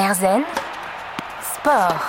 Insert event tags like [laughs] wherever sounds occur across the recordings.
Erzen Sport.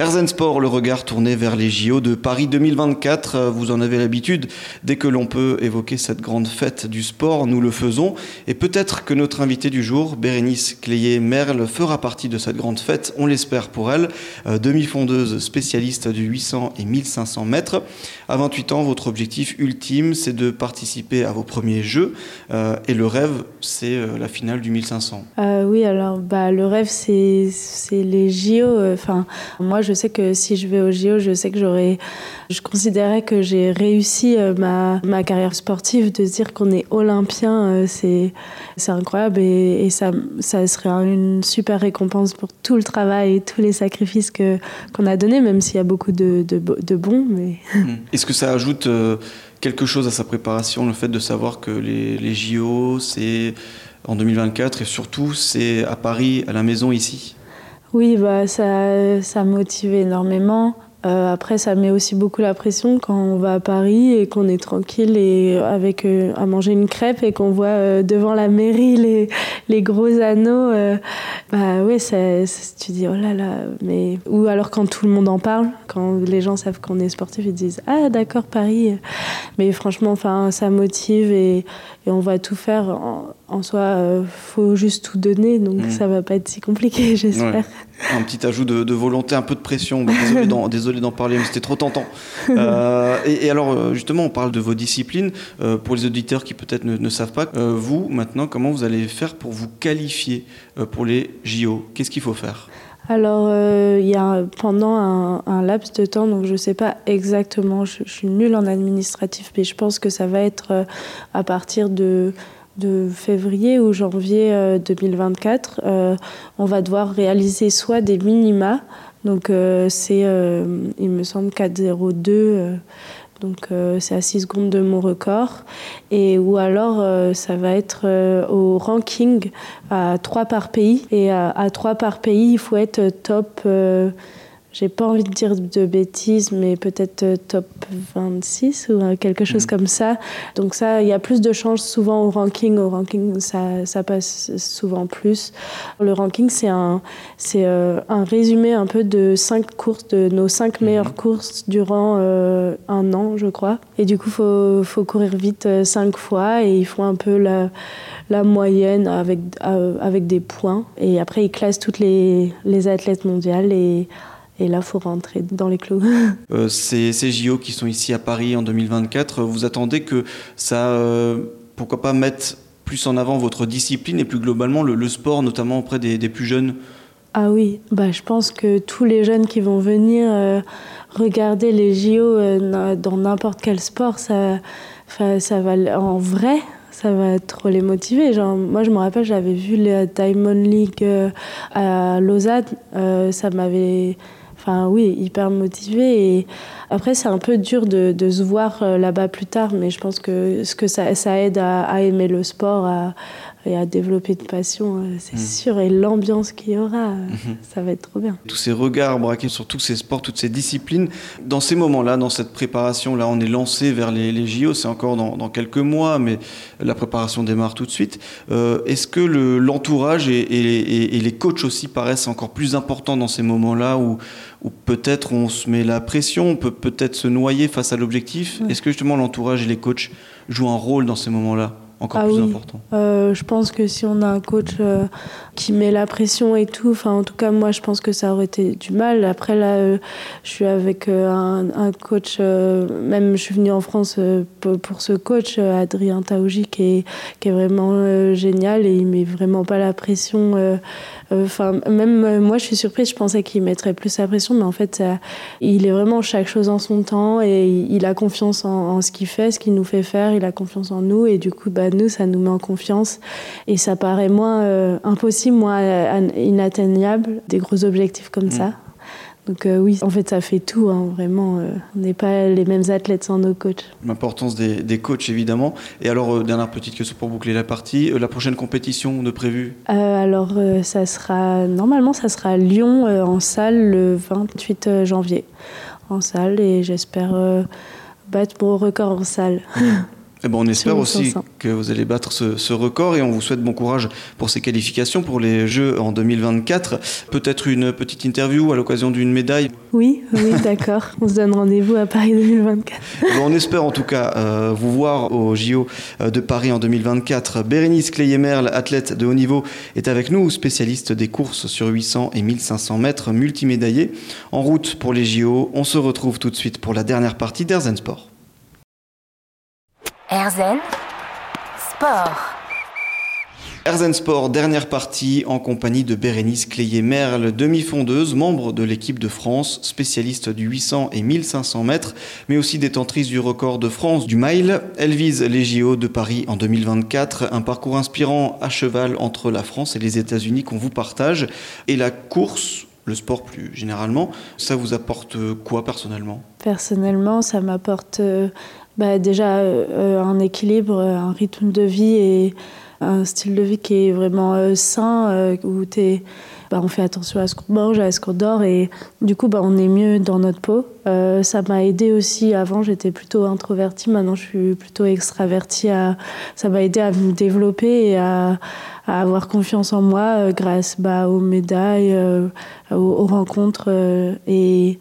Erzen Sport, le regard tourné vers les JO de Paris 2024. Euh, vous en avez l'habitude. Dès que l'on peut évoquer cette grande fête du sport, nous le faisons. Et peut-être que notre invité du jour, Bérénice Cléé-Merle, fera partie de cette grande fête. On l'espère pour elle. Euh, demi-fondeuse spécialiste du 800 et 1500 mètres. À 28 ans, votre objectif ultime, c'est de participer à vos premiers Jeux. Euh, et le rêve, c'est la finale du 1500. oui, alors bah, le rêve, c'est les JO. Enfin, moi, je sais que si je vais au JO, je sais que j'aurais. Je considérais que j'ai réussi euh, ma, ma carrière sportive. De dire qu'on est olympien, euh, c'est incroyable et, et, ça, ça serait une super récompense pour tout le travail et tous les sacrifices qu'on a donnés, même s'il y a beaucoup de, de, de bons. Mais... [laughs] Hmm. Est-ce que ça ajoute euh, quelque chose à sa préparation, le fait de savoir que les, les JO, c'est en 2024 et surtout c'est à Paris, à la maison ici? Oui, bah, ça, ça motive énormément. Euh, après, ça met aussi beaucoup la pression quand on va à Paris et qu'on est tranquille et avec euh, à manger une crêpe et qu'on voit euh, devant la mairie les gros anneaux. Bah ouais, tu dis oh là là. Mais ou alors quand tout le monde en parle, quand les gens savent qu'on est sportif, ils disent ah d'accord Paris. Mais franchement, enfin ça motive et, et on va tout faire. En, en soi, il faut juste tout donner, donc mmh. ça va pas être si compliqué, [laughs] j'espère. Un petit ajout de, volonté, un peu de pression. [laughs] désolé d'en parler, mais c'était trop tentant. Euh, et, alors, euh, justement, on parle de vos disciplines. Euh, pour les auditeurs qui peut-être ne, savent pas, vous, maintenant, comment vous allez faire pour vous qualifier pour les JO Qu'est-ce qu'il faut faire? Alors, il y a pendant un, laps de temps, donc je ne sais pas exactement, je, suis nulle en administratif, mais je pense que ça va être à partir de février ou janvier 2024, euh, euh, on va devoir réaliser soit des minima, donc euh, c'est, il me semble, 4,02, donc c'est à 6 secondes de mon record, ou alors ça va être au ranking à 3 par pays, et à 3 par pays, il faut être top j'ai pas envie de dire de bêtises, mais peut-être euh, top 26 ou euh, quelque chose mm. comme ça. Donc ça, il y a plus de chances souvent au ranking. Au ranking, ça, ça passe souvent plus. Le ranking, c'est un, c'est euh, un résumé un peu de cinq courses, de nos cinq mm-hmm. meilleures courses durant un an, je crois. Et du coup, faut, faut courir vite cinq fois et ils font un peu la, la moyenne avec, avec des points. Et après, ils classent toutes les, les athlètes mondiales et et là, il faut rentrer dans les clous. [laughs] Euh, ces, JO qui sont ici à Paris en 2024, vous attendez que ça, euh, pourquoi pas, mettre plus en avant votre discipline et plus globalement le, sport, notamment auprès des, plus jeunes? Ah oui, bah, je pense que tous les jeunes qui vont venir euh, regarder les JO dans n'importe quel sport, ça, ça va en vrai, ça va trop les motiver. Genre, moi, je me rappelle, j'avais vu la Diamond League à Lausanne. ça m'avait oui, hyper motivé. Et après, c'est un peu dur de, se voir euh, là-bas plus tard, mais je pense que ce que ça, ça aide à, à aimer le sport, à, et à développer de passion, euh, c'est mmh. sûr. Et l'ambiance qu'il y aura, euh, mmh. ça va être trop bien. Tous ces regards braqués sur tous ces sports, toutes ces disciplines, dans ces moments-là, dans cette préparation-là, on est lancé vers les, les JO, c'est encore dans, dans, quelques mois, mais la préparation démarre tout de suite. Euh, est-ce que l'entourage et, et, et, les coachs aussi paraissent encore plus importants dans ces moments-là où, où peut-être on se met la pression, on peut peut-être se noyer face à l'objectif? Est-ce que justement l'entourage et les coachs jouent un rôle dans ces moments-là? Encore ah plus oui. important euh, Je pense que si on a un coach euh, qui met la pression et tout, enfin en tout cas moi je pense que ça aurait été du mal. Après là, euh, je suis avec un, un, coach, même je suis venue en France pour, pour, ce coach, Adrien Taouji, qui est, qui est vraiment génial et il met vraiment pas la pression. Enfin même moi je suis surprise, je pensais qu'il mettrait plus la pression, mais en fait ça, il est vraiment chaque chose en son temps et il, il a confiance en, en ce qu'il fait, ce qu'il nous fait faire, il a confiance en nous et du coup bah, nous, ça nous met en confiance et ça paraît moins euh, impossible, moins inatteignable, des gros objectifs comme mmh. ça. Donc euh, oui, en fait, ça fait tout, hein, vraiment. Euh, on n'est pas les mêmes athlètes sans nos coachs. L'importance des, des, coachs, évidemment. Et alors, euh, dernière petite question pour boucler la partie. La prochaine compétition de prévue Alors, ça sera... Normalement, ça sera à Lyon, en salle, le 28 janvier. En salle, et j'espère battre mon record en salle. [laughs] Eh ben, on espère aussi que vous allez battre ce, record et on vous souhaite bon courage pour ces qualifications pour les Jeux en 2024. Peut-être une petite interview à l'occasion d'une médaille Oui, oui, d'accord. [laughs] on se donne rendez-vous à Paris 2024. on espère en tout cas euh, vous voir au JO euh, de Paris en 2024. Bérénice Cléyemerle, athlète de haut niveau, est avec nous, spécialiste des courses sur 800 et 1500 mètres, multimédaillée. En route pour les JO, on se retrouve tout de suite pour la dernière partie d'Airzen Sport. Erzen Sport. Erzen Sport, dernière partie en compagnie de Bérénice Cléyer-Merle, demi-fondeuse, membre de l'équipe de France, spécialiste du 800 et 1500 mètres, mais aussi détentrice du record de France du mile. Elle vise les JO de Paris en 2024, un parcours inspirant à cheval entre la France et les États-Unis qu'on vous partage. Et la course, le sport plus généralement, ça vous apporte quoi personnellement? Personnellement, ça m'apporte euh, bah, déjà euh, un équilibre, un rythme de vie et un style de vie qui est vraiment euh, sain, euh, où es, bah, on fait attention à ce qu'on mange, à ce qu'on dort et du coup bah, on est mieux dans notre peau. ça m'a aidé aussi, avant j'étais plutôt introvertie, maintenant je suis plutôt extravertie. ça m'a aidé à me développer et à, avoir confiance en moi grâce bah, aux médailles, aux, aux, rencontres et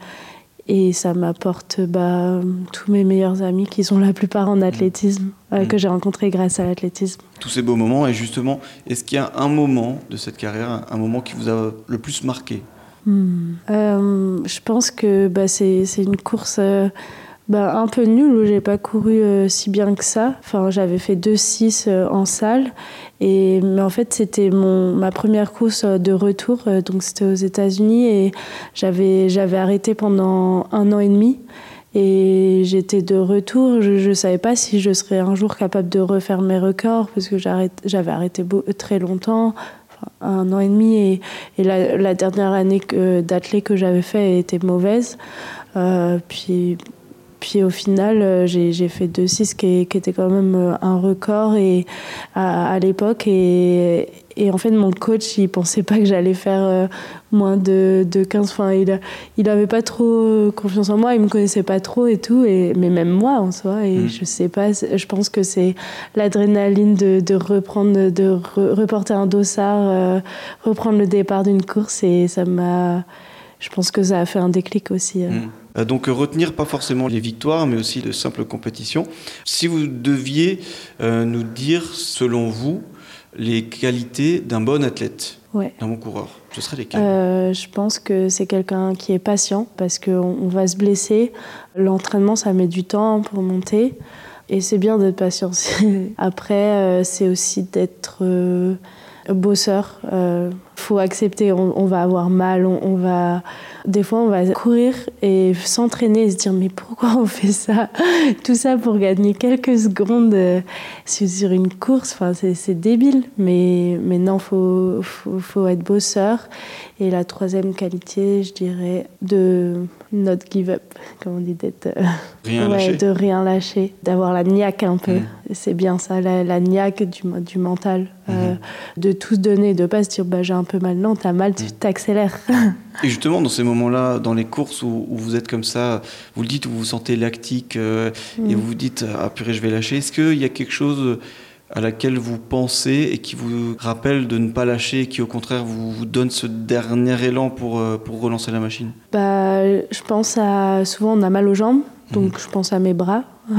et ça m'apporte bah, tous mes meilleurs amis qui sont la plupart en athlétisme, euh, mm. que j'ai rencontrés grâce à l'athlétisme. Tous ces beaux moments. Et justement, est-ce qu'il y a un moment de cette carrière, un moment qui vous a le plus marqué? Hmm. euh, Je pense que bah, c'est une course. Bah, un peu nul où j'ai pas couru euh, si bien que ça. Enfin, j'avais fait 2-6 euh, en salle. Et, mais en fait, c'était mon, ma première course euh, de retour. donc, c'était aux États-Unis. Et j'avais, j'avais arrêté pendant un an et demi. Et j'étais de retour. Je ne savais pas si je serais un jour capable de refaire mes records parce que j'avais arrêté très longtemps. un an et demi et, et la, dernière année d'athlète que j'avais fait était mauvaise. puis puis au final, euh, j'ai fait 2-6 qui, qui, était quand même euh, un record et, à, l'époque. Et, et, en fait, mon coach, il pensait pas que j'allais faire euh, moins de, de 15. Enfin, il, il avait pas trop confiance en moi, il me connaissait pas trop et tout. Et, mais même moi en soi. Et mm. je sais pas, je pense que c'est l'adrénaline de, de, reprendre, de reporter un dossard, reprendre le départ d'une course. Et ça m'a. Je pense que ça a fait un déclic aussi. Mm. Euh, donc retenir pas forcément les victoires, mais aussi de simples compétitions. Si vous deviez euh, nous dire, selon vous, les qualités d'un bon athlète, d'un bon coureur, ce serait lesquelles? Euh, Je pense que c'est quelqu'un qui est patient parce qu'on on va se blesser. L'entraînement, ça met du temps pour monter. Et c'est bien d'être patient. [laughs] Après, c'est aussi d'être bosseur. Il faut accepter, on, va avoir mal, on va des fois, on va courir et s'entraîner et se dire mais pourquoi on fait ça? [laughs] Tout ça pour gagner quelques secondes euh, sur une course. Enfin, c'est débile. Mais, mais non, faut, faut, faut être bosseur. Et la troisième qualité, je dirais, de not give up, [laughs] comme on dit, d'être. Euh, rien lâcher. De rien lâcher, d'avoir la niaque un peu. Mm. C'est bien ça, la, la niaque du, du mental. Euh, mm-hmm. de tout donner, de pas se dire bah, j'ai un peu mal. Non, t'as mal, tu mm. t'accélères. [laughs] Et justement, dans ces moments-là, dans les courses où, vous êtes comme ça, vous le dites, où vous vous sentez lactique euh, et mm. vous vous dites ah purée, je vais lâcher. Est-ce qu'il y a quelque chose à laquelle vous pensez et qui vous rappelle de ne pas lâcher et qui au contraire vous, vous donne ce dernier élan pour, euh, pour relancer la machine? Bah, Je pense à souvent on a mal aux jambes, donc mhm. je pense à mes bras [laughs]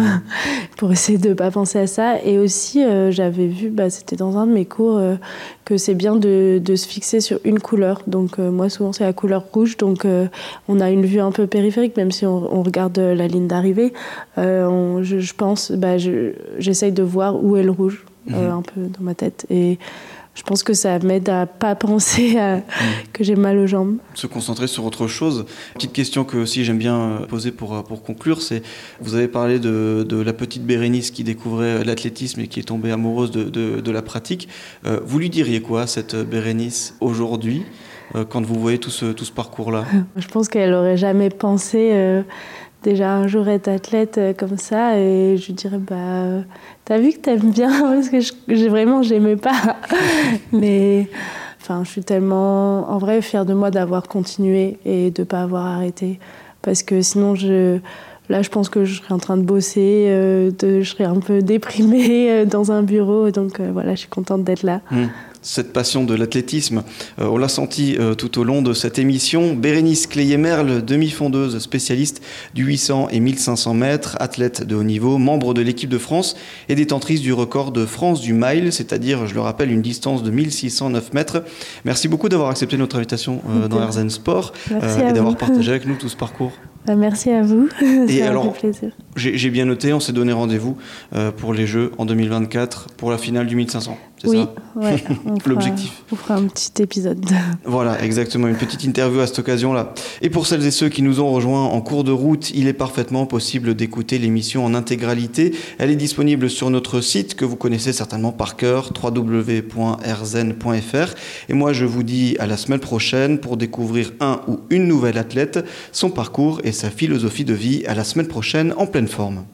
pour essayer de ne pas penser à ça. Et aussi, euh, j'avais vu, bah, c'était dans un de mes cours, euh, que c'est bien de, de, se fixer sur une couleur. Donc, euh, moi, souvent, c'est la couleur rouge. Donc, on a une vue un peu périphérique, même si on, regarde la ligne d'arrivée. Je, je, pense, bah, j'essaye de voir où est le rouge, mhm. un peu dans ma tête. Et je pense que ça m'aide à pas penser à, mm. que j'ai mal aux jambes. Se concentrer sur autre chose. Petite question que aussi j'aime bien euh, poser pour, euh, pour conclure, c'est vous avez parlé de, de, la petite Bérénice qui découvrait l'athlétisme et qui est tombée amoureuse de, de, de la pratique. Euh, vous lui diriez quoi, cette Bérénice, aujourd'hui, quand vous voyez tout ce, tout ce parcours-là? Je pense qu'elle n'aurait jamais pensé déjà un jour être athlète euh, comme ça et je dirais bah t'as vu que t'aimes bien [laughs] parce que j'ai vraiment j'aimais pas [laughs] mais enfin je suis tellement en vrai fière de moi d'avoir continué et de pas avoir arrêté parce que sinon je Là, je pense que je serais en train de bosser, de, je serais un peu déprimée [laughs] dans un bureau. Donc voilà, je suis contente d'être là. Hmm cette passion de l'athlétisme. Euh, on l'a senti euh, tout au long de cette émission. Bérénice Cléyer-Merle, demi-fondeuse spécialiste du 800 et 1500 mètres, athlète de haut niveau, membre de l'équipe de France et détentrice du record de France du mile, c'est-à-dire, je le rappelle, une distance de 1609 mètres. Merci beaucoup d'avoir accepté notre invitation euh, dans Herzen Sport et d'avoir partagé avec [laughs] nous tout ce parcours. Bah, merci à vous. [laughs] Et alors, j'ai bien noté, on s'est donné rendez-vous pour les Jeux en 2024 pour la finale du 1500 oui, [laughs] L'objectif. On fera un petit épisode. [laughs] Voilà, exactement, une petite interview à cette occasion-là. Et pour celles et ceux qui nous ont rejoints en cours de route, il est parfaitement possible d'écouter l'émission en intégralité. Elle est disponible sur notre site que vous connaissez certainement par cœur, www.rzen.fr. Et moi, je vous dis à la semaine prochaine pour découvrir un ou une nouvelle athlète, son parcours et sa philosophie de vie. À la semaine prochaine en pleine forme.